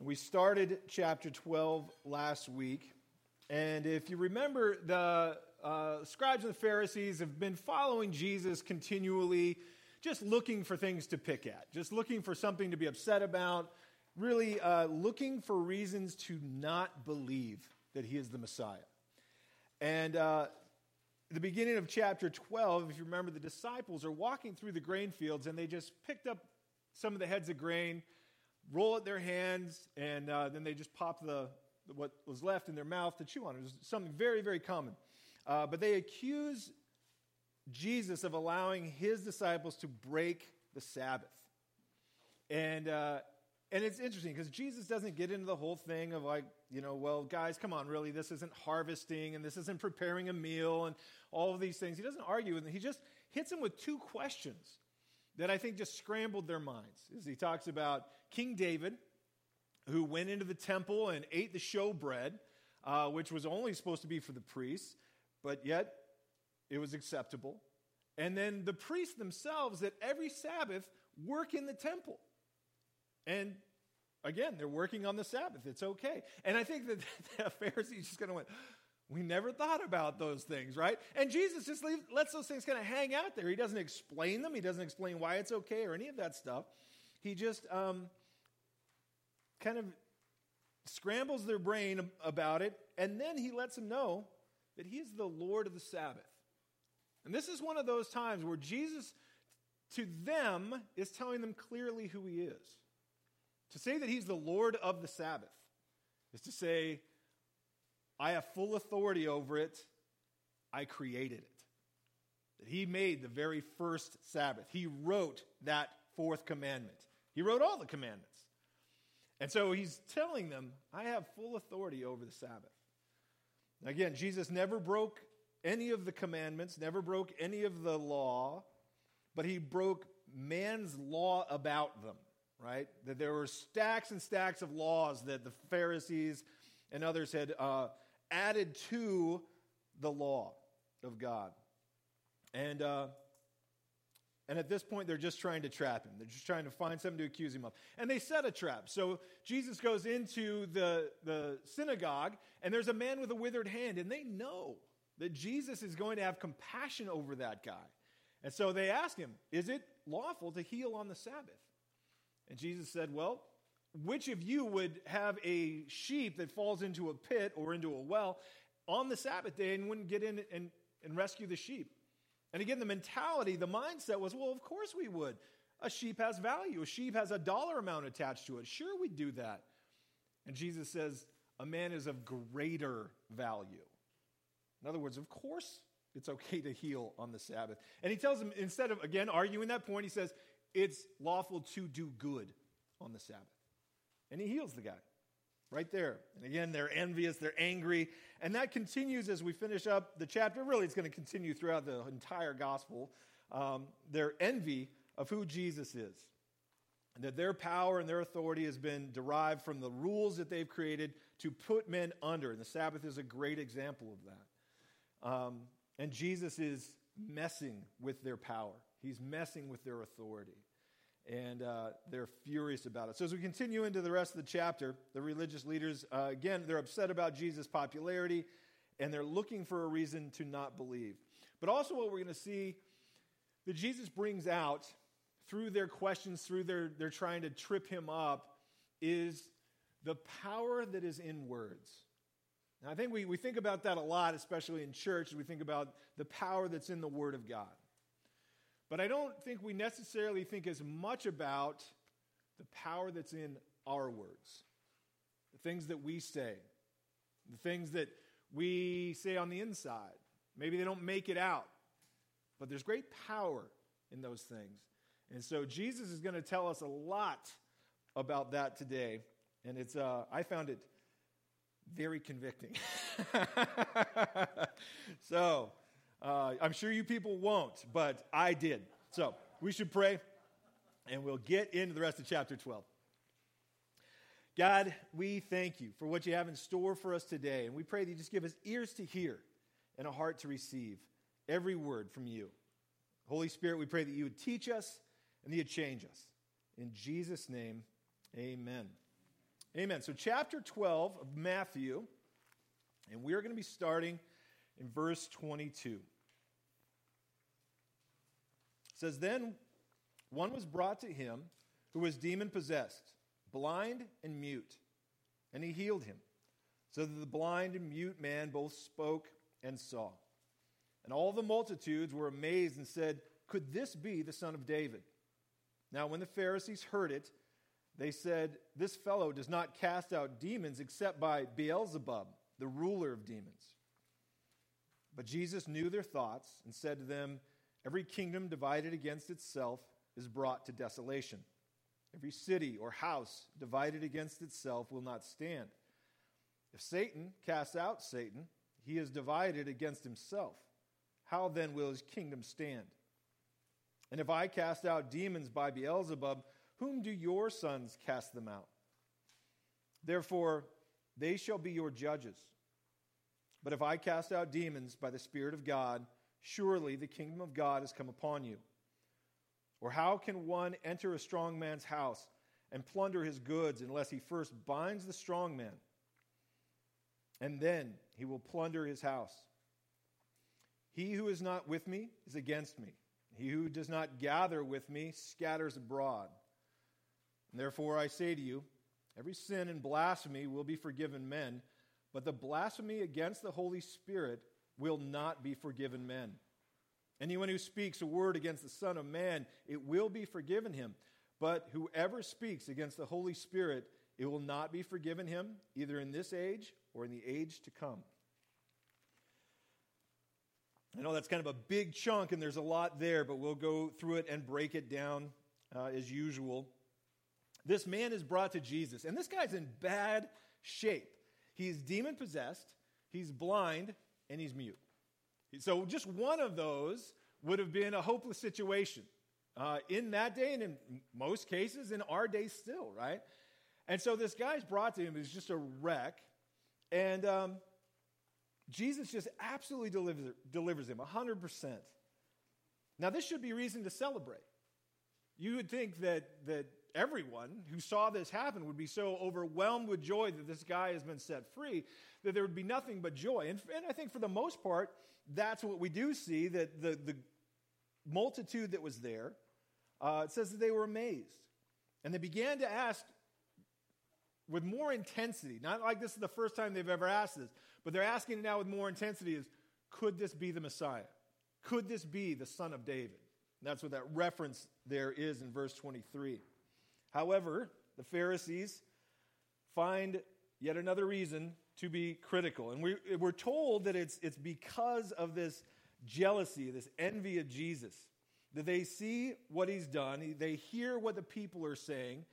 We started chapter 12 last week. And if you remember, the uh, scribes and the Pharisees have been following Jesus continually, just looking for things to pick at, just looking for something to be upset about, really uh, looking for reasons to not believe that he is the Messiah. And uh, the beginning of chapter 12, if you remember, the disciples are walking through the grain fields and they just picked up some of the heads of grain roll it their hands, and uh, then they just pop the, what was left in their mouth to chew on. It was something very, very common. Uh, but they accuse Jesus of allowing his disciples to break the Sabbath. And, uh, and it's interesting because Jesus doesn't get into the whole thing of like, you know, well, guys, come on, really, this isn't harvesting and this isn't preparing a meal and all of these things. He doesn't argue with them. He just hits them with two questions that I think just scrambled their minds. As he talks about King David, who went into the temple and ate the showbread, uh, which was only supposed to be for the priests, but yet it was acceptable. And then the priests themselves that every Sabbath work in the temple. And again, they're working on the Sabbath. It's okay. And I think that the Pharisees just kind of went, we never thought about those things, right? And Jesus just leaves, lets those things kind of hang out there. He doesn't explain them, he doesn't explain why it's okay or any of that stuff. He just um, kind of scrambles their brain about it, and then he lets them know that he's the Lord of the Sabbath. And this is one of those times where Jesus, to them, is telling them clearly who he is. To say that he's the Lord of the Sabbath is to say, I have full authority over it. I created it. That he made the very first Sabbath. He wrote that fourth commandment. He wrote all the commandments. And so he's telling them, I have full authority over the Sabbath. Again, Jesus never broke any of the commandments, never broke any of the law, but he broke man's law about them, right? That there were stacks and stacks of laws that the Pharisees and others had uh, added to the law of God. And, uh, and at this point, they're just trying to trap him. They're just trying to find something to accuse him of. And they set a trap. So Jesus goes into the, the synagogue, and there's a man with a withered hand, and they know that Jesus is going to have compassion over that guy. And so they ask him, Is it lawful to heal on the Sabbath? And Jesus said, Well, which of you would have a sheep that falls into a pit or into a well on the Sabbath day and wouldn't get in and, and rescue the sheep? And again, the mentality, the mindset was, well, of course we would. A sheep has value, a sheep has a dollar amount attached to it. Sure, we'd do that. And Jesus says, a man is of greater value. In other words, of course it's okay to heal on the Sabbath. And he tells them, instead of, again, arguing that point, he says, it's lawful to do good on the Sabbath. And he heals the guy right there. And again, they're envious, they're angry. And that continues as we finish up the chapter. Really, it's going to continue throughout the entire gospel. Um, their envy of who Jesus is. And that their power and their authority has been derived from the rules that they've created to put men under. And the Sabbath is a great example of that. Um, and Jesus is messing with their power, he's messing with their authority and uh, they're furious about it. So, as we continue into the rest of the chapter, the religious leaders, uh, again, they're upset about Jesus' popularity and they're looking for a reason to not believe. But also, what we're going to see that Jesus brings out through their questions, through their, they're trying to trip him up, is the power that is in words. Now, I think we, we think about that a lot, especially in church. We think about the power that's in the Word of God. But I don't think we necessarily think as much about the power that's in our words, the things that we say, the things that we say on the inside. Maybe they don't make it out, but there's great power in those things. And so Jesus is going to tell us a lot about that today. And it's, uh, I found it very convicting. so, uh, I'm sure you people won't, but I did. So we should pray, and we'll get into the rest of chapter 12. God, we thank you for what you have in store for us today, and we pray that you just give us ears to hear and a heart to receive every word from you. Holy Spirit, we pray that you would teach us and that you'd change us. In Jesus' name, amen. Amen. So, chapter 12 of Matthew, and we're going to be starting in verse 22. It says, Then one was brought to him who was demon possessed, blind and mute, and he healed him, so that the blind and mute man both spoke and saw. And all the multitudes were amazed and said, Could this be the son of David? Now, when the Pharisees heard it, they said, This fellow does not cast out demons except by Beelzebub, the ruler of demons. But Jesus knew their thoughts and said to them, Every kingdom divided against itself is brought to desolation. Every city or house divided against itself will not stand. If Satan casts out Satan, he is divided against himself. How then will his kingdom stand? And if I cast out demons by Beelzebub, whom do your sons cast them out? Therefore, they shall be your judges. But if I cast out demons by the Spirit of God, surely the kingdom of God has come upon you. Or how can one enter a strong man's house and plunder his goods unless he first binds the strong man? And then he will plunder his house. He who is not with me is against me. He who does not gather with me scatters abroad. And therefore I say to you, every sin and blasphemy will be forgiven men, but the blasphemy against the Holy Spirit will not be forgiven men. Anyone who speaks a word against the Son of Man, it will be forgiven him. But whoever speaks against the Holy Spirit, it will not be forgiven him, either in this age or in the age to come. I know that's kind of a big chunk and there's a lot there, but we'll go through it and break it down uh, as usual. This man is brought to Jesus, and this guy's in bad shape. He's demon possessed, he's blind, and he's mute. So, just one of those would have been a hopeless situation uh, in that day, and in most cases, in our day still, right? And so, this guy's brought to him is just a wreck, and um, Jesus just absolutely delivers, delivers him 100%. Now, this should be reason to celebrate. You would think that, that everyone who saw this happen would be so overwhelmed with joy that this guy has been set free that there would be nothing but joy. And, and I think for the most part, that's what we do see that the, the multitude that was there, uh, it says that they were amazed. And they began to ask with more intensity, not like this is the first time they've ever asked this, but they're asking now with more intensity is could this be the Messiah? Could this be the son of David? That's what that reference there is in verse 23. However, the Pharisees find yet another reason to be critical. And we, we're told that it's, it's because of this jealousy, this envy of Jesus, that they see what he's done, they hear what the people are saying,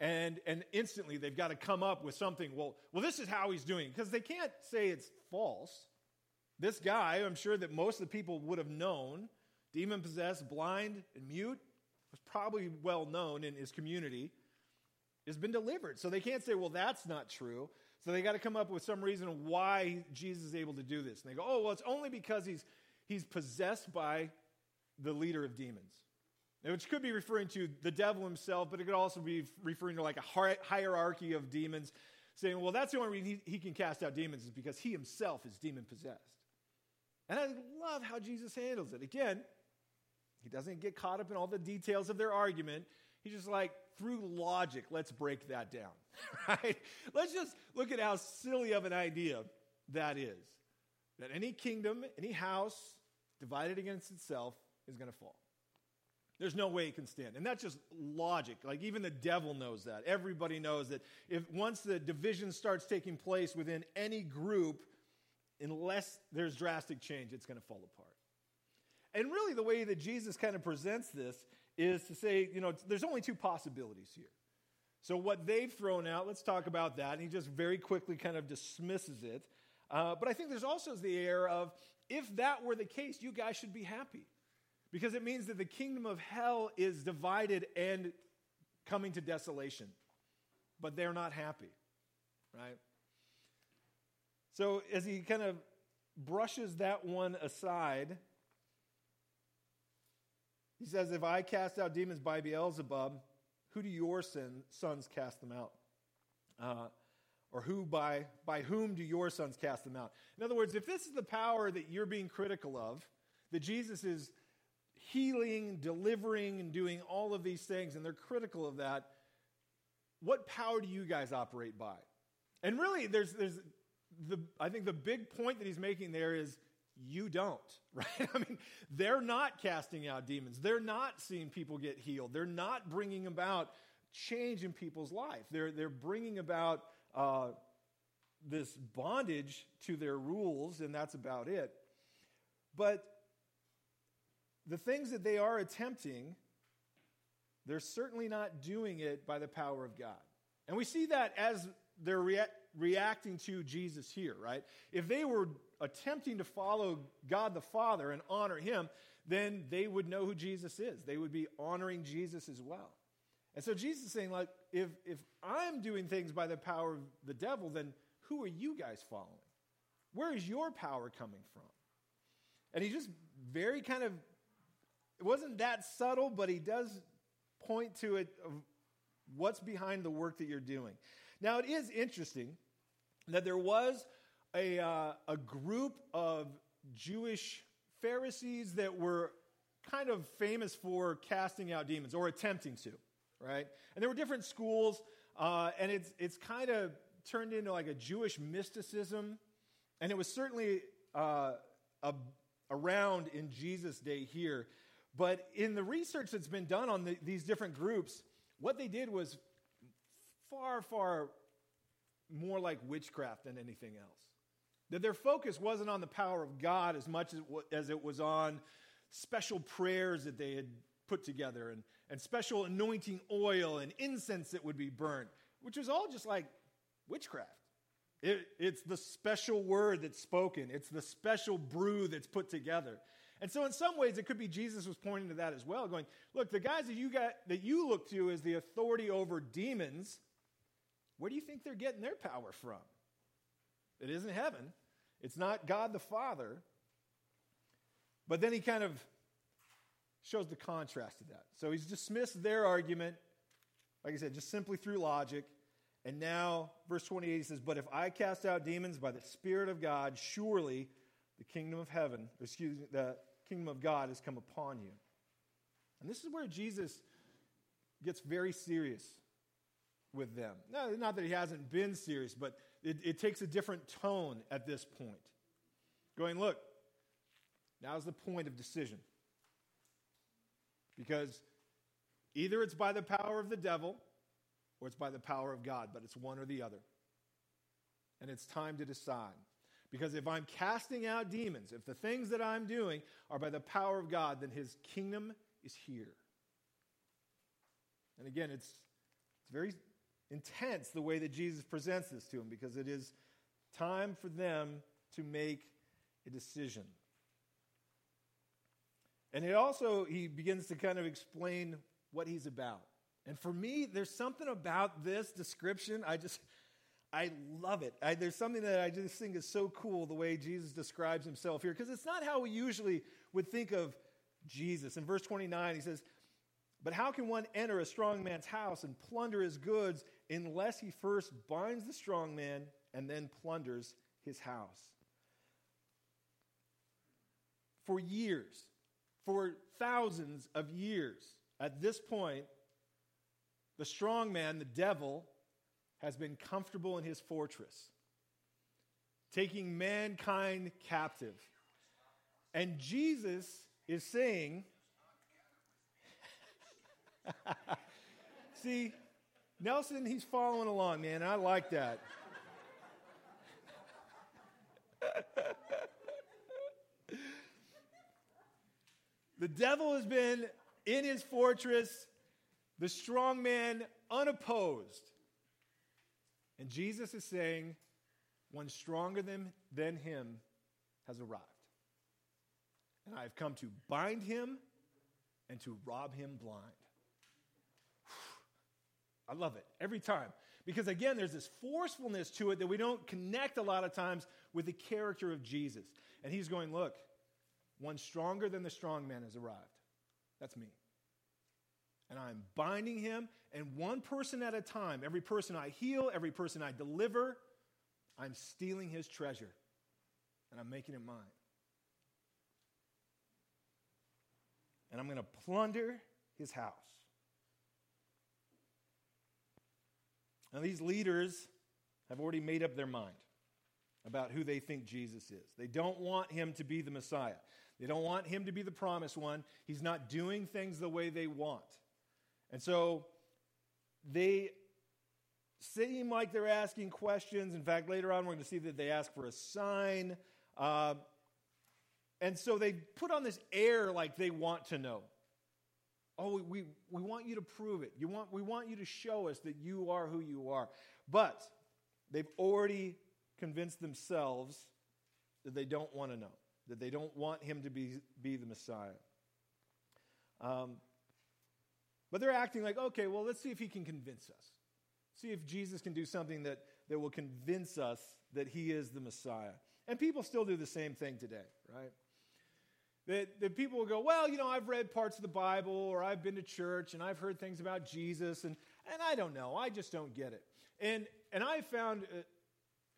and, and instantly they've got to come up with something. Well, well, this is how he's doing, because they can't say it's false. This guy, I'm sure that most of the people would have known, demon possessed, blind, and mute, was probably well known in his community, has been delivered. So they can't say, well, that's not true. So they got to come up with some reason why Jesus is able to do this. And they go, oh, well, it's only because he's, he's possessed by the leader of demons. Which could be referring to the devil himself, but it could also be referring to like a hierarchy of demons, saying, well, that's the only reason he, he can cast out demons is because he himself is demon possessed. And I love how Jesus handles it. Again, he doesn't get caught up in all the details of their argument. He's just like, through logic, let's break that down. right? Let's just look at how silly of an idea that is. That any kingdom, any house divided against itself is going to fall. There's no way it can stand. And that's just logic. Like even the devil knows that. Everybody knows that if once the division starts taking place within any group, unless there's drastic change, it's going to fall apart. And really, the way that Jesus kind of presents this is to say, you know, there's only two possibilities here. So, what they've thrown out, let's talk about that. And he just very quickly kind of dismisses it. Uh, but I think there's also the air of if that were the case, you guys should be happy. Because it means that the kingdom of hell is divided and coming to desolation. But they're not happy, right? So, as he kind of brushes that one aside, he says, If I cast out demons by Beelzebub, who do your sin, sons cast them out? Uh, or who by, by whom do your sons cast them out? In other words, if this is the power that you're being critical of, that Jesus is healing, delivering, and doing all of these things, and they're critical of that, what power do you guys operate by? And really, there's, there's the, I think the big point that he's making there is you don't, right? I mean, they're not casting out demons. They're not seeing people get healed. They're not bringing about change in people's life. They're, they're bringing about uh, this bondage to their rules, and that's about it. But the things that they are attempting, they're certainly not doing it by the power of God. And we see that as they're rea- reacting to Jesus here, right? If they were attempting to follow God the Father and honor Him, then they would know who Jesus is. They would be honoring Jesus as well. And so Jesus is saying, like, if, if I'm doing things by the power of the devil, then who are you guys following? Where is your power coming from? And he just very kind of, it wasn't that subtle, but he does point to it of what's behind the work that you're doing. Now, it is interesting that there was a, uh, a group of Jewish Pharisees that were kind of famous for casting out demons or attempting to, right? And there were different schools, uh, and it's, it's kind of turned into like a Jewish mysticism. And it was certainly uh, a, around in Jesus' day here. But in the research that's been done on the, these different groups, what they did was far, far more like witchcraft than anything else. That their focus wasn't on the power of God as much as, it was on special prayers that they had put together and, and special anointing oil and incense that would be burnt, which was all just like witchcraft. It, it's the special word that's spoken, it's the special brew that's put together. And so, in some ways, it could be Jesus was pointing to that as well, going, Look, the guys that you, got, that you look to as the authority over demons, where do you think they're getting their power from? It isn't heaven, it's not God the Father. But then he kind of shows the contrast to that. So he's dismissed their argument, like I said, just simply through logic. And now, verse 28, he says, But if I cast out demons by the Spirit of God, surely the kingdom of heaven, excuse me, the kingdom of God has come upon you. And this is where Jesus gets very serious with them. No, not that he hasn't been serious, but it, it takes a different tone at this point. Going, look, now's the point of decision. Because either it's by the power of the devil or it's by the power of God, but it's one or the other. And it's time to decide. Because if I'm casting out demons, if the things that I'm doing are by the power of God, then his kingdom is here. And again, it's, it's very intense the way that Jesus presents this to him because it is time for them to make a decision. And it also, he begins to kind of explain what he's about. And for me, there's something about this description. I just, I love it. I, there's something that I just think is so cool the way Jesus describes himself here, because it's not how we usually would think of Jesus. In verse 29, he says, But how can one enter a strong man's house and plunder his goods unless he first binds the strong man and then plunders his house? For years, for thousands of years, at this point, the strong man, the devil, has been comfortable in his fortress, taking mankind captive. And Jesus is saying, See, Nelson, he's following along, man. I like that. the devil has been in his fortress, the strong man unopposed. And Jesus is saying, one stronger than, than him has arrived. And I have come to bind him and to rob him blind. I love it every time. Because again, there's this forcefulness to it that we don't connect a lot of times with the character of Jesus. And he's going, Look, one stronger than the strong man has arrived. That's me. and I'm binding him, and one person at a time, every person I heal, every person I deliver, I'm stealing his treasure, and I'm making it mine. And I'm going to plunder his house. Now, these leaders have already made up their mind about who they think Jesus is. They don't want him to be the Messiah. They don't want him to be the promised one. He's not doing things the way they want. And so they seem like they're asking questions. In fact, later on, we're going to see that they ask for a sign. Uh, and so they put on this air like they want to know. Oh, we, we want you to prove it. You want, we want you to show us that you are who you are. But they've already convinced themselves that they don't want to know, that they don't want him to be, be the Messiah. Um, but they're acting like, okay, well, let's see if he can convince us. See if Jesus can do something that, that will convince us that he is the Messiah. And people still do the same thing today, right? That, that people will go, well, you know, I've read parts of the Bible or I've been to church and I've heard things about Jesus and, and I don't know. I just don't get it. And, and I found, uh,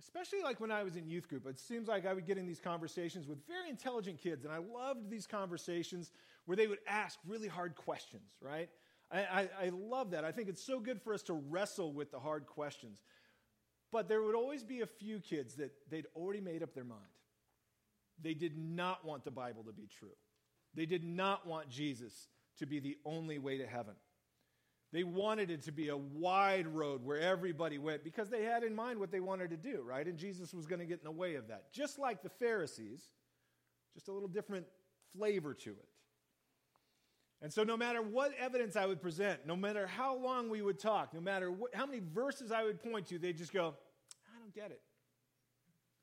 especially like when I was in youth group, it seems like I would get in these conversations with very intelligent kids, and I loved these conversations where they would ask really hard questions, right? I, I, I love that. I think it's so good for us to wrestle with the hard questions. But there would always be a few kids that they'd already made up their mind. They did not want the Bible to be true. They did not want Jesus to be the only way to heaven. They wanted it to be a wide road where everybody went because they had in mind what they wanted to do, right? And Jesus was going to get in the way of that. Just like the Pharisees, just a little different flavor to it. And so, no matter what evidence I would present, no matter how long we would talk, no matter what, how many verses I would point to, they'd just go, I don't get it.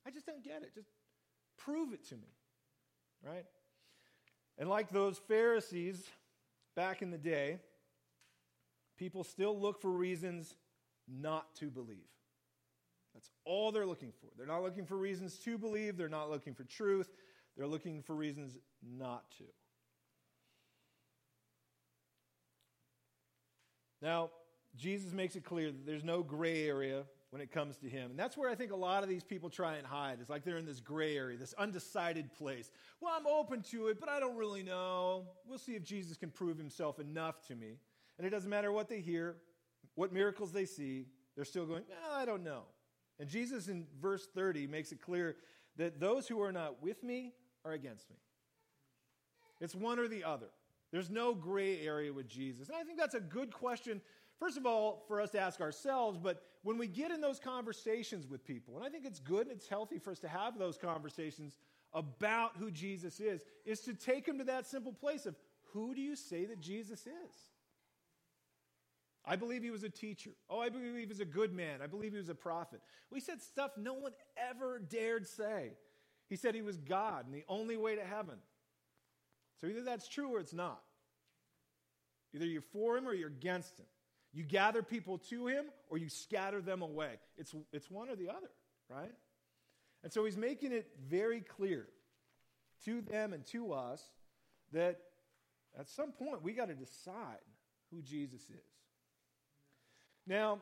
I just don't get it. Just prove it to me, right? And like those Pharisees back in the day, people still look for reasons not to believe. That's all they're looking for. They're not looking for reasons to believe, they're not looking for truth, they're looking for reasons not to. Now, Jesus makes it clear that there's no gray area when it comes to him. And that's where I think a lot of these people try and hide. It's like they're in this gray area, this undecided place. Well, I'm open to it, but I don't really know. We'll see if Jesus can prove himself enough to me. And it doesn't matter what they hear, what miracles they see, they're still going, well, I don't know. And Jesus in verse 30 makes it clear that those who are not with me are against me. It's one or the other. There's no gray area with Jesus. And I think that's a good question, first of all, for us to ask ourselves, but when we get in those conversations with people, and I think it's good and it's healthy for us to have those conversations about who Jesus is, is to take them to that simple place of who do you say that Jesus is? I believe he was a teacher. Oh, I believe he was a good man. I believe he was a prophet. We said stuff no one ever dared say. He said he was God and the only way to heaven. So either that's true or it's not. Either you're for him or you're against him. You gather people to him or you scatter them away. It's, it's one or the other, right? And so he's making it very clear to them and to us that at some point we got to decide who Jesus is. Now,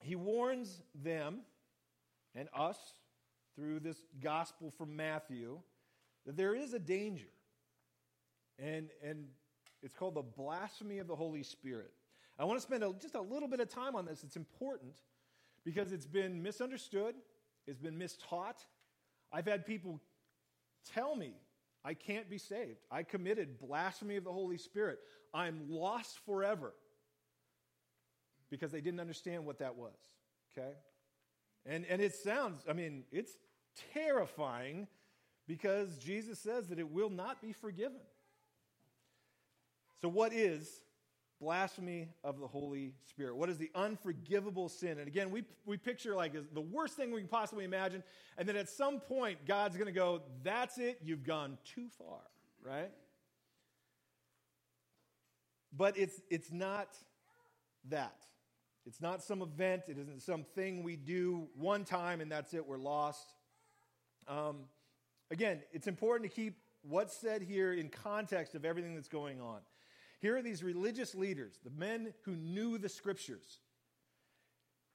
he warns them and us through this gospel from Matthew that there is a danger. And, and it's called the blasphemy of the Holy Spirit. I want to spend a, just a little bit of time on this. It's important because it's been misunderstood, it's been mistaught. I've had people tell me I can't be saved. I committed blasphemy of the Holy Spirit. I'm lost forever because they didn't understand what that was. Okay? And, and it sounds, I mean, it's terrifying because Jesus says that it will not be forgiven. So, what is blasphemy of the Holy Spirit? What is the unforgivable sin? And again, we, we picture like the worst thing we can possibly imagine. And then at some point, God's going to go, That's it, you've gone too far, right? But it's, it's not that. It's not some event, it isn't something we do one time and that's it, we're lost. Um, again, it's important to keep what's said here in context of everything that's going on. Here are these religious leaders, the men who knew the scriptures.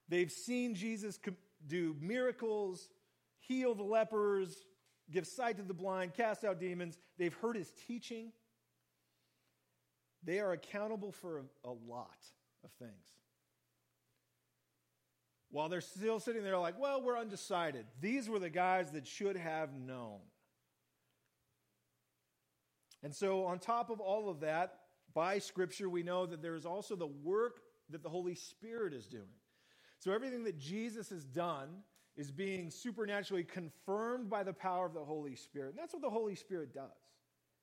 They've seen Jesus do miracles, heal the lepers, give sight to the blind, cast out demons. They've heard his teaching. They are accountable for a, lot of things. While they're still sitting there like, well, we're undecided. These were the guys that should have known. And so, on top of all of that, by Scripture, we know that there is also the work that the Holy Spirit is doing. So, everything that Jesus has done is being supernaturally confirmed by the power of the Holy Spirit. And that's what the Holy Spirit does.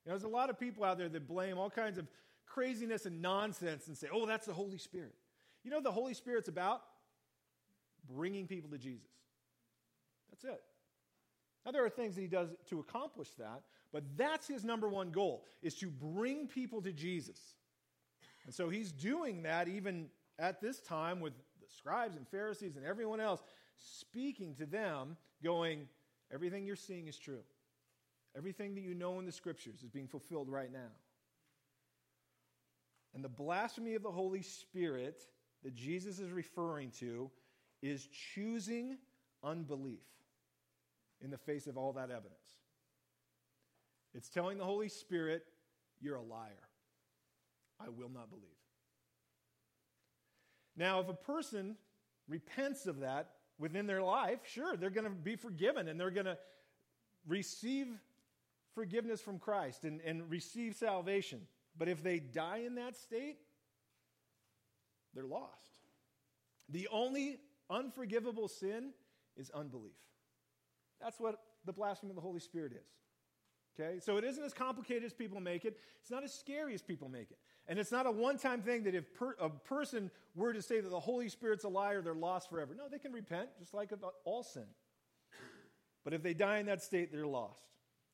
You know, there's a lot of people out there that blame all kinds of craziness and nonsense and say, oh, that's the Holy Spirit. You know the Holy Spirit's about? Bringing people to Jesus. That's it. Now, there are things that he does to accomplish that, but that's his number one goal, is to bring people to Jesus. And so he's doing that even at this time with the scribes and Pharisees and everyone else, speaking to them, going, Everything you're seeing is true. Everything that you know in the scriptures is being fulfilled right now. And the blasphemy of the Holy Spirit that Jesus is referring to is choosing unbelief in the face of all that evidence. It's telling the Holy Spirit, You're a liar. I will not believe. Now, if a person repents of that within their life, sure, they're going to be forgiven and they're going to receive forgiveness from Christ and, and receive salvation. But if they die in that state, they're lost. The only unforgivable sin is unbelief. That's what the blasphemy of the Holy Spirit is. Okay? So it isn't as complicated as people make it. It's not as scary as people make it. And it's not a one time thing that if per, a person were to say that the Holy Spirit's a liar, they're lost forever. No, they can repent, just like all sin. But if they die in that state, they're lost.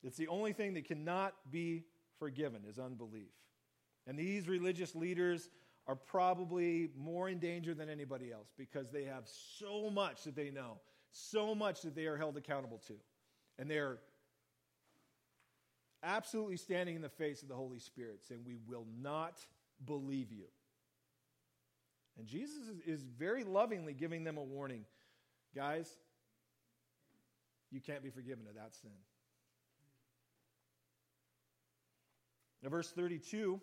It's the only thing that cannot be forgiven is unbelief. And these religious leaders are probably more in danger than anybody else because they have so much that they know, so much that they are held accountable to. And they're absolutely standing in the face of the Holy Spirit, saying, We will not believe you. And Jesus is, very lovingly giving them a warning. Guys, you can't be forgiven of that sin. Now, verse 32,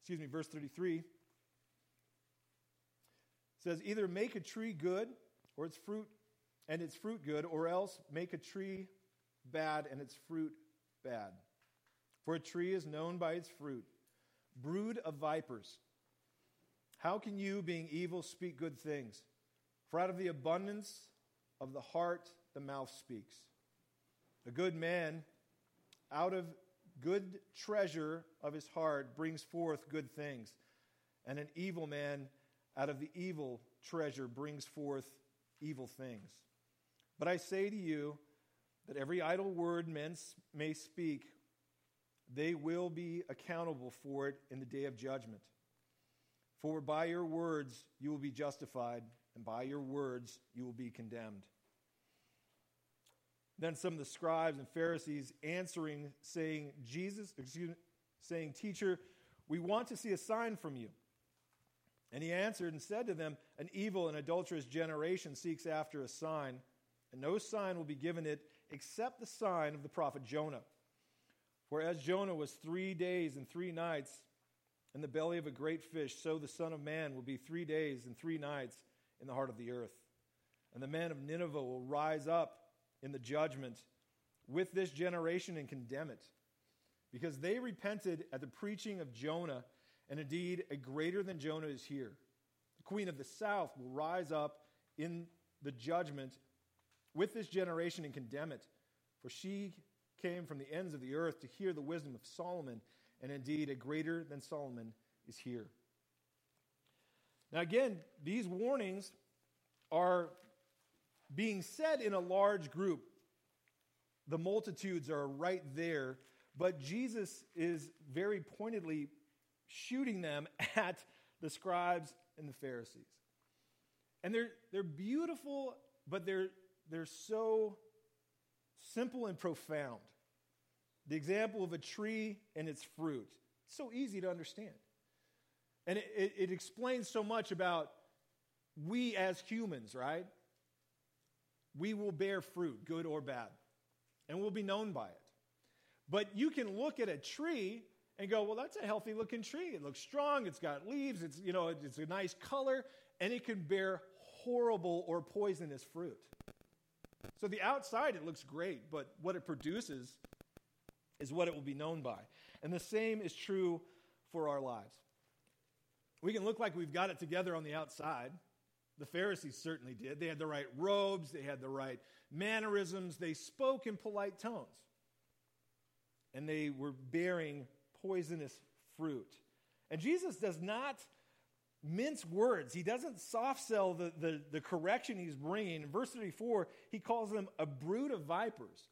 excuse me, verse 33 says, Either make a tree good or its fruit and its fruit good, or else make a tree bad and its fruit bad. For a tree is known by its fruit. Brood of vipers, how can you, being evil, speak good things? For out of the abundance of the heart, the mouth speaks. A good man, out of good treasure of his heart, brings forth good things. And an evil man, out of the evil treasure, brings forth evil things. But I say to you, that every idle word men may speak, they will be accountable for it in the day of judgment. For by your words you will be justified, and by your words you will be condemned. Then some of the scribes and Pharisees answering, saying, Jesus, excuse saying, Teacher, we want to see a sign from you. And he answered and said to them, An evil and adulterous generation seeks after a sign, and no sign will be given it except the sign of the prophet Jonah. For as Jonah was three days and three nights in the belly of a great fish, so the Son of Man will be three days and three nights in the heart of the earth. And the men of Nineveh will rise up in the judgment with this generation and condemn it, because they repented at the preaching of Jonah, and indeed a greater than Jonah is here. The queen of the south will rise up in the judgment with this generation and condemn it. For she came from the ends of the earth to hear the wisdom of Solomon, and indeed a greater than Solomon is here. Now, again, these warnings are being said in a large group. The multitudes are right there, but Jesus is very pointedly shooting them at the scribes and the Pharisees. And they're, they're beautiful, but they're, they're so simple and profound. the example of a tree and its fruit. It's so easy to understand. And it, it, it explains so much about we as humans, right? We will bear fruit, good or bad, and we'll be known by it. But you can look at a tree and go, well, that's a healthy looking tree. It looks strong, it's got leaves, it's, you know, it's a nice color, and it can bear horrible or poisonous fruit. So the outside, it looks great, but what it produces is what it will be known by. And the same is true for our lives. We can look like we've got it together on the outside. The Pharisees certainly did. They had the right robes, they had the right mannerisms, they spoke in polite tones. And they were bearing poisonous fruit. And Jesus does not mince words. He doesn't soft sell the, the, the, correction he's bringing. In verse 34, he calls them a brood of vipers.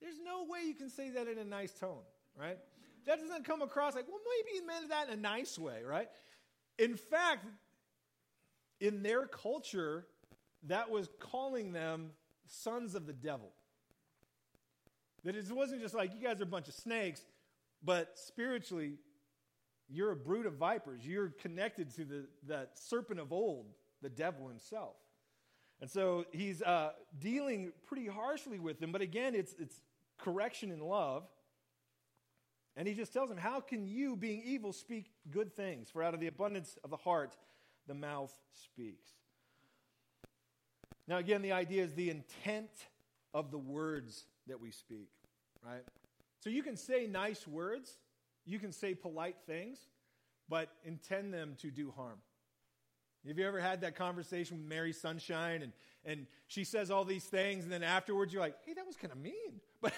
There's no way you can say that in a nice tone, right? That doesn't come across like, well, maybe he meant that in a nice way, right? In fact, in their culture, that was calling them sons of the devil. That it wasn't just like, you guys are a bunch of snakes, but spiritually, you're a brood of vipers. You're connected to the, that serpent of old, the devil himself. And so he's uh, dealing pretty harshly with them, but again, it's, it's correction in love. And he just tells him, How can you, being evil, speak good things? For out of the abundance of the heart, the mouth speaks. Now, again, the idea is the intent of the words that we speak, right? So you can say nice words, you can say polite things, but intend them to do harm. Have you ever had that conversation with Mary Sunshine and, and she says all these things and then afterwards you're like, hey, that was kind of mean.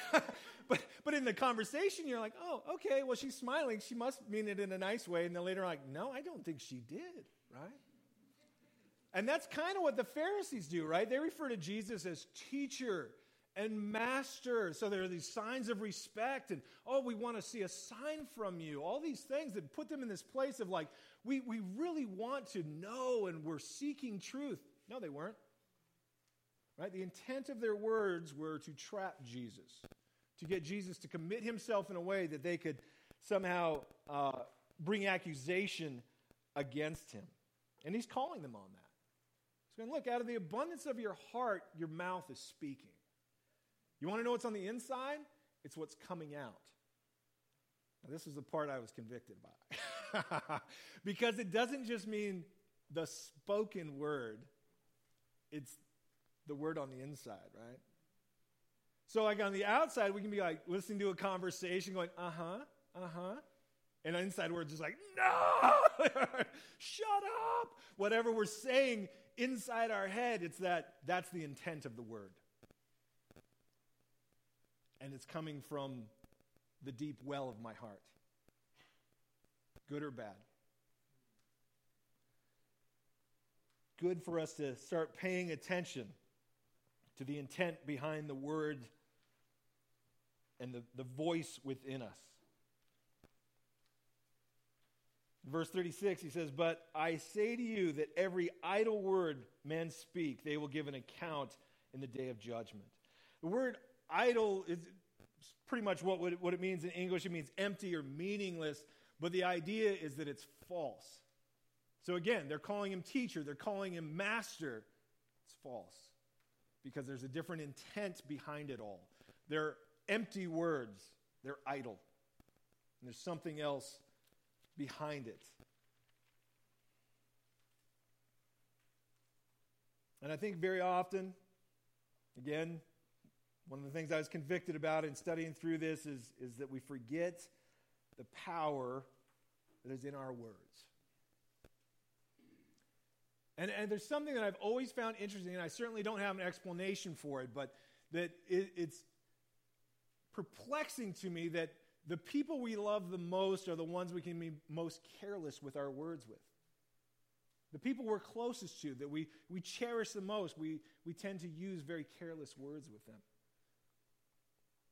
But, but, but in the conversation you're like, oh, okay, well, she's smiling. She must mean it in a nice way. And then later, like, no, I don't think she did, right? And that's kind of what the Pharisees do, right? They refer to Jesus as teacher and master. So there are these signs of respect, and oh, we want to see a sign from you. All these things that put them in this place of like, we, we really want to know and we're seeking truth. No, they weren't. Right? The intent of their words were to trap Jesus, to get Jesus to commit himself in a way that they could somehow uh, bring accusation against him. And he's calling them on that. He's going, look, out of the abundance of your heart, your mouth is speaking. You want to know what's on the inside? It's what's coming out. Now, this is the part I was convicted by. because it doesn't just mean the spoken word, it's the word on the inside, right? So, like on the outside, we can be like listening to a conversation, going, uh huh, uh huh. And inside, we're just like, no, shut up. Whatever we're saying inside our head, it's that that's the intent of the word and it's coming from the deep well of my heart. Good or bad? Good for us to start paying attention to the intent behind the word and the, the voice within us. Verse 36, he says, But I say to you that every idle word men speak, they will give an account in the day of judgment. The word idle is pretty much what, what it means in English. It means empty or meaningless, but the idea is that it's false. So again, they're calling him teacher, they're calling him master. It's false because there's a different intent behind it all. They're empty words, they're idle. And there's something else behind it. And I think very often, again, one of the things I was convicted about in studying through this is, is that we forget the power that is in our words. And, and there's something that I've always found interesting, and I certainly don't have an explanation for it, but that it, it's perplexing to me that the people we love the most are the ones we can be most careless with our words with. The people we're closest to, that we, we cherish the most, we, we tend to use very careless words with them.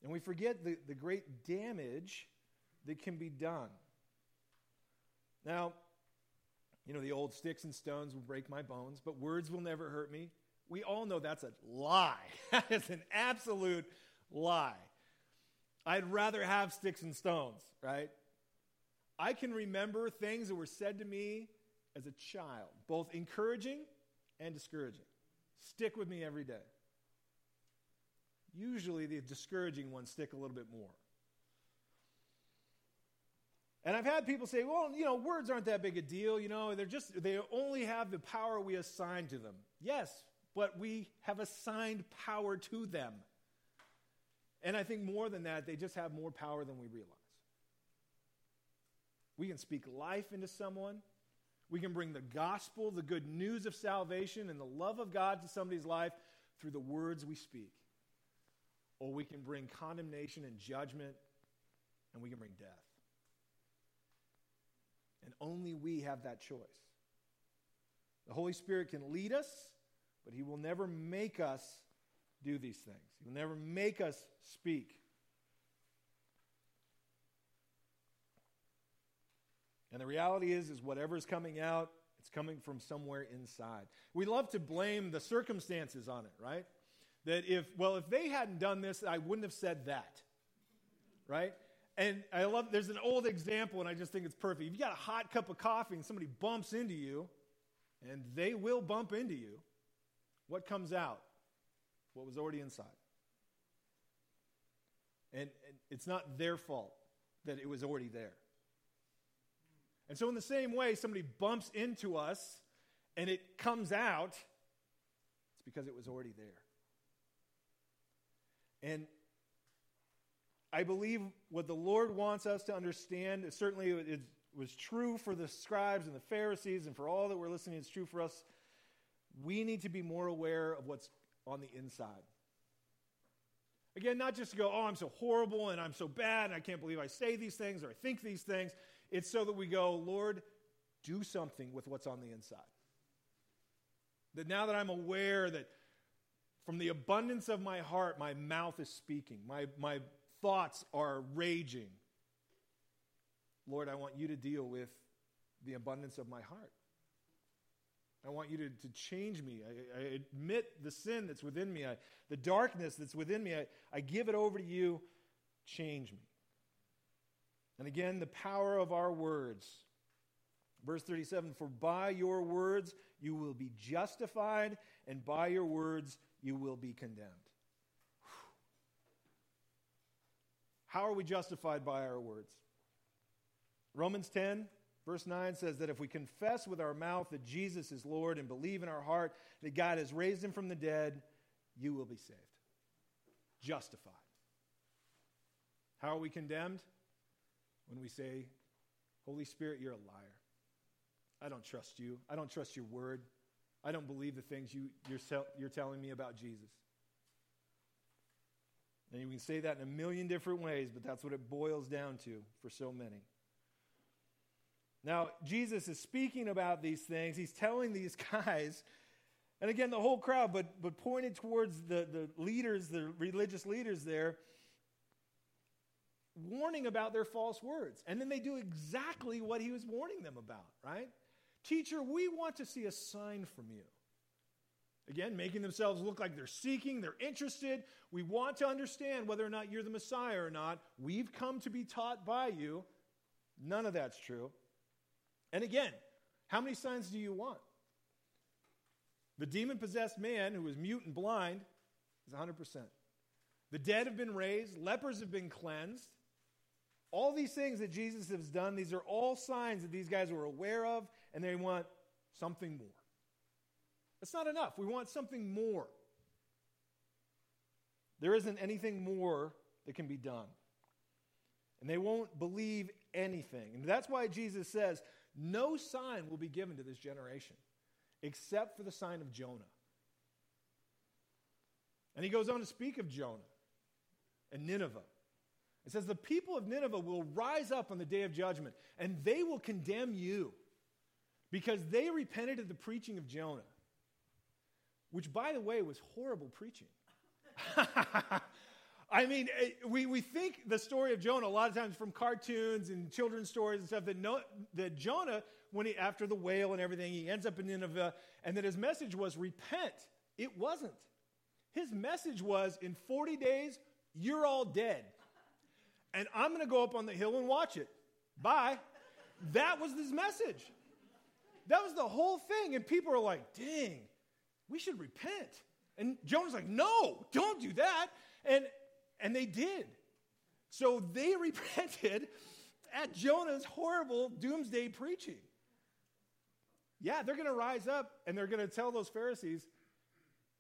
And we forget the, the great damage that can be done. Now, you know, the old sticks and stones will break my bones, but words will never hurt me. We all know that's a lie. that is an absolute lie. I'd rather have sticks and stones, right? I can remember things that were said to me as a child, both encouraging and discouraging. Stick with me every day. Usually the discouraging ones stick a little bit more. And I've had people say, well, you know, words aren't that big a deal. You know, they're just, they only have the power we assign to them. Yes, but we have assigned power to them. And I think more than that, they just have more power than we realize. We can speak life into someone. We can bring the gospel, the good news of salvation, and the love of God to somebody's life through the words we speak. Or we can bring condemnation and judgment, and we can bring death. And only we have that choice. The Holy Spirit can lead us, but He will never make us do these things. He will never make us speak. And the reality is, is whatever is coming out, it's coming from somewhere inside. We love to blame the circumstances on it, right? That if, well, if they hadn't done this, I wouldn't have said that, right? And I love, there's an old example, and I just think it's perfect. If you got a hot cup of coffee and somebody bumps into you, and they will bump into you, what comes out? What was already inside. And, and it's not their fault that it was already there. And so, in the same way, somebody bumps into us and it comes out, it's because it was already there. And I believe what the Lord wants us to understand, certainly it was true for the scribes and the Pharisees, and for all that we're listening, it's true for us. We need to be more aware of what's on the inside. Again, not just to go, oh, I'm so horrible and I'm so bad and I can't believe I say these things or I think these things. It's so that we go, Lord, do something with what's on the inside. That now that I'm aware that from the abundance of my heart, my mouth is speaking, my, my thoughts are raging. Lord, I want you to deal with the abundance of my heart. I want you to, to change me. I, I admit the sin that's within me, I, the darkness that's within me. I, I give it over to you. Change me. And again, the power of our words. Verse 37 For by your words you will be justified, and by your words you will be condemned. How are we justified by our words? Romans 10, verse 9 says that if we confess with our mouth that Jesus is Lord and believe in our heart that God has raised him from the dead, you will be saved. Justified. How are we condemned? when we say, Holy Spirit, you're a liar. I don't trust you. I don't trust your word. I don't believe the things you, you're, you're telling me about Jesus. And you can say that in a million different ways, but that's what it boils down to for so many. Now, Jesus is speaking about these things. He's telling these guys, and again, the whole crowd, but, but pointed towards the, the leaders, the religious leaders there, warning about their false words. And then they do exactly what he was warning them about, right? Teacher, we want to see a sign from you. Again, making themselves look like they're seeking, they're interested. We want to understand whether or not you're the Messiah or not. We've come to be taught by you. None of that's true. And again, how many signs do you want? The demon possessed man who was mute and blind is 100%. The dead have been raised, lepers have been cleansed, all these things that Jesus has done, these are all signs that these guys were aware of, and they want something more. It's not enough. We want something more. There isn't anything more that can be done. And they won't believe anything. And that's why Jesus says, No sign will be given to this generation except for the sign of Jonah. And he goes on to speak of Jonah and Nineveh. It says, The people of Nineveh will rise up on the day of judgment, and they will condemn you because they repented of the preaching of Jonah, which, by the way, was horrible preaching. I mean, eh, we, we think the story of Jonah a lot of times from cartoons and children's stories and stuff that, no, that Jonah, when he, after the whale and everything, he ends up in Nineveh, and that his message was repent. It wasn't. His message was in 40 days, you're all dead. and I'm going to go up on the hill and watch it. Bye. That was his message. That was the whole thing. And people are like, dang, we should repent. And Jonah's like, no, don't do that. And, and they did. So they repented at Jonah's horrible doomsday preaching. Yeah, they're going to rise up and they're going to tell those Pharisees,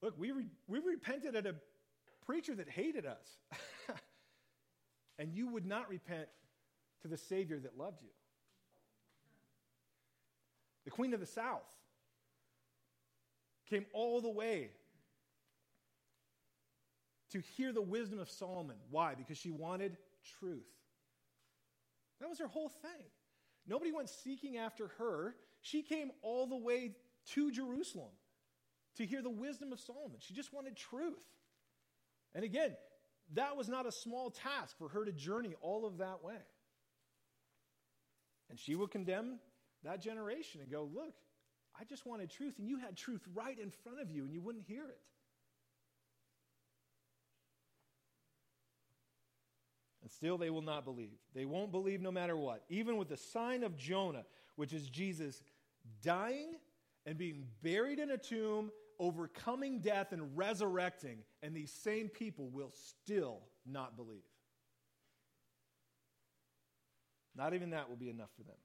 look, we, re- we repented at a preacher that hated us. and you would not repent to the Savior that loved you. The Queen of the South came all the way to hear the wisdom of Solomon. Why? Because she wanted truth. That was her whole thing. Nobody went seeking after her. She came all the way to Jerusalem to hear the wisdom of Solomon. She just wanted truth. And again, that was not a small task for her to journey all of that way. And she would condemn that generation and go, Look, I just wanted truth, and you had truth right in front of you, and you wouldn't hear it. And still they will not believe. They won't believe no matter what. Even with the sign of Jonah, which is Jesus dying and being buried in a tomb, overcoming death and resurrecting, and these same people will still not believe. Not even that will be enough for them.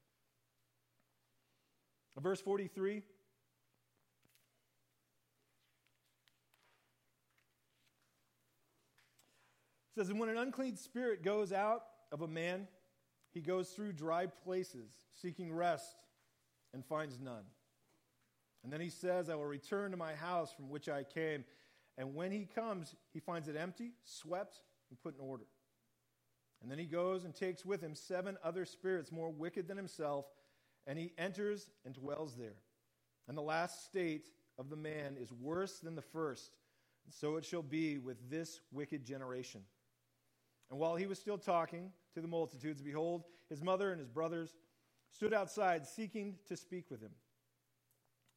Verse 43 says, And when an unclean spirit goes out of a man, he goes through dry places, seeking rest, and finds none. And then he says, I will return to my house from which I came. And when he comes, he finds it empty, swept, and put in order. And then he goes and takes with him seven other spirits more wicked than himself, and he enters and dwells there. And the last state of the man is worse than the first, and so it shall be with this wicked generation. And while he was still talking to the multitudes, behold, his mother and his brothers stood outside seeking to speak with him.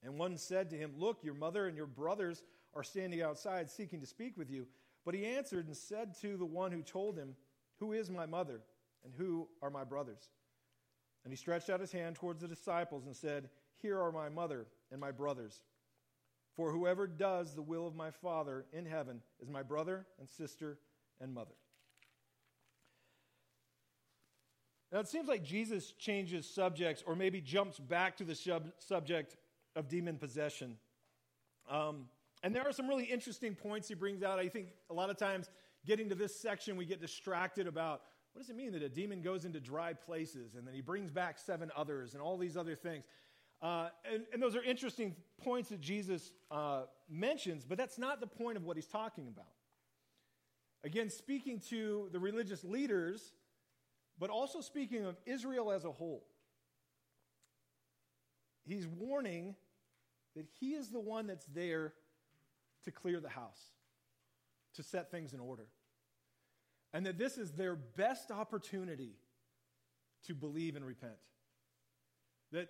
And one said to him, Look, your mother and your brothers are standing outside seeking to speak with you. But he answered and said to the one who told him, Who is my mother and who are my brothers? And he stretched out his hand towards the disciples and said, Here are my mother and my brothers. For whoever does the will of my Father in heaven is my brother and sister and mother. Now, it seems like Jesus changes subjects or maybe jumps back to the sub- subject of demon possession. Um, and there are some really interesting points he brings out. I think a lot of times getting to this section, we get distracted about what does it mean that a demon goes into dry places and then he brings back seven others and all these other things. Uh, and, and, those are interesting points that Jesus uh, mentions, but that's not the point of what he's talking about. Again, speaking to the religious leaders, but also speaking of Israel as a whole he's warning that he is the one that's there to clear the house, to set things in order. And that this is their best opportunity to believe and repent. That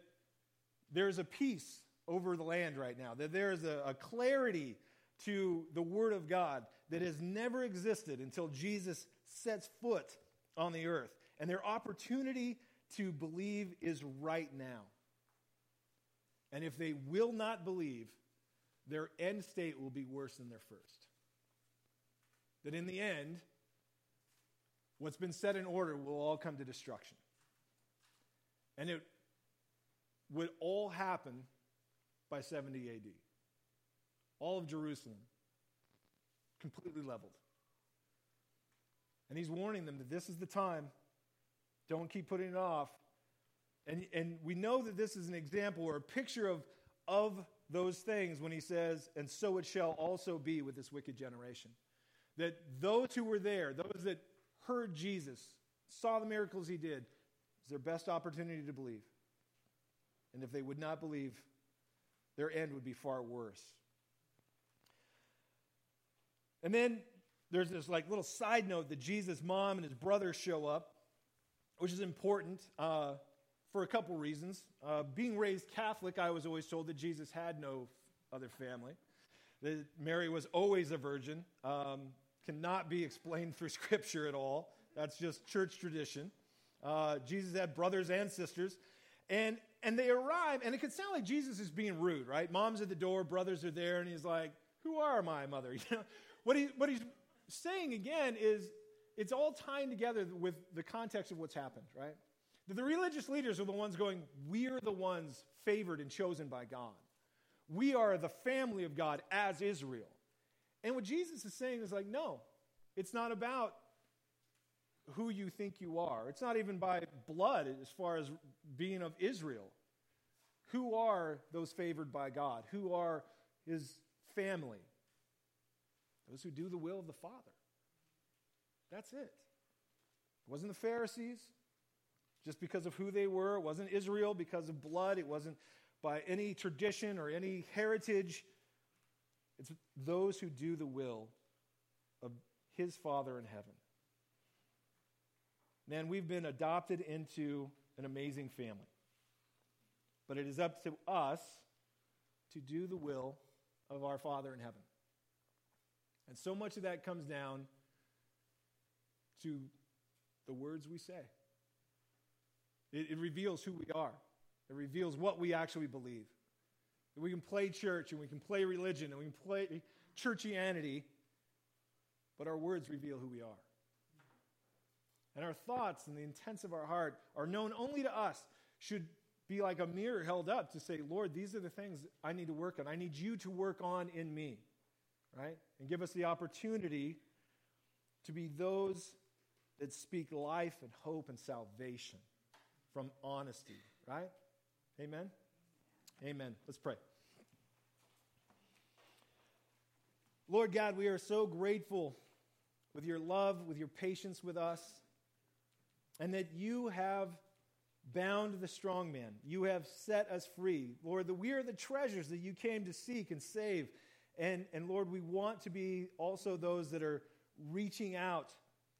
there's a peace over the land right now, that there is a, a clarity to the Word of God that has never existed until Jesus sets foot on the earth. And their opportunity to believe is right now. And if they will not believe, their end state will be worse than their first. That in the end, what's been set in order will all come to destruction. And it would all happen by 70 AD. All of Jerusalem completely leveled. And he's warning them that this is the time. Don't keep putting it off. And, and we know that this is an example or a picture of, of those things when he says, and so it shall also be with this wicked generation. That those who were there, those that heard Jesus, saw the miracles he did, is their best opportunity to believe. And if they would not believe, their end would be far worse. And then there's this like little side note that Jesus' mom and his brother show up, which is important. Uh, for a couple reasons. Uh, being raised Catholic, I was always told that Jesus had no other family, that Mary was always a virgin, um, cannot be explained through Scripture at all. That's just church tradition. Uh, Jesus had brothers and sisters. And, and they arrive, and it could sound like Jesus is being rude, right? Mom's at the door, brothers are there, and he's like, Who are my mother? You know, what, he, what he's saying again is it's all tying together with the context of what's happened, right? The religious leaders are the ones going, We're the ones favored and chosen by God. We are the family of God as Israel. And what Jesus is saying is like, No, it's not about who you think you are. It's not even by blood as far as being of Israel. Who are those favored by God? Who are his family? Those who do the will of the Father. That's it. It wasn't the Pharisees just because of who they were. It wasn't Israel because of blood. It wasn't by any tradition or any heritage. It's those who do the will of his Father in heaven. Man, we've been adopted into an amazing family. But it is up to us to do the will of our Father in heaven. And so much of that comes down to the words we say. It, it, reveals who we are, it reveals what we actually believe. We can play church and we can play religion and we can play churchianity, but our words reveal who we are. And our thoughts and the intents of our heart are known only to us, should be like a mirror held up to say, Lord, these are the things I need to work on. I need you to work on in me, right? And give us the opportunity to be those that speak life and hope and salvation from honesty, right? Amen? Amen. Let's pray. Lord God, we are so grateful with your love, with your patience with us and that you have bound the strong man. You have set us free. Lord, that we are the treasures that you came to seek and save. And, and Lord, we want to be also those that are reaching out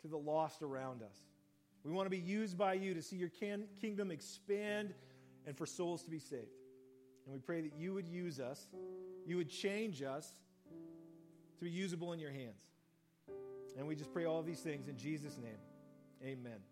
to the lost around us. We want to be used by you to see your can, kingdom expand and for souls to be saved. And we pray that you would use us, you would change us to be usable in your hands. And we just pray all these things in Jesus' name. Amen.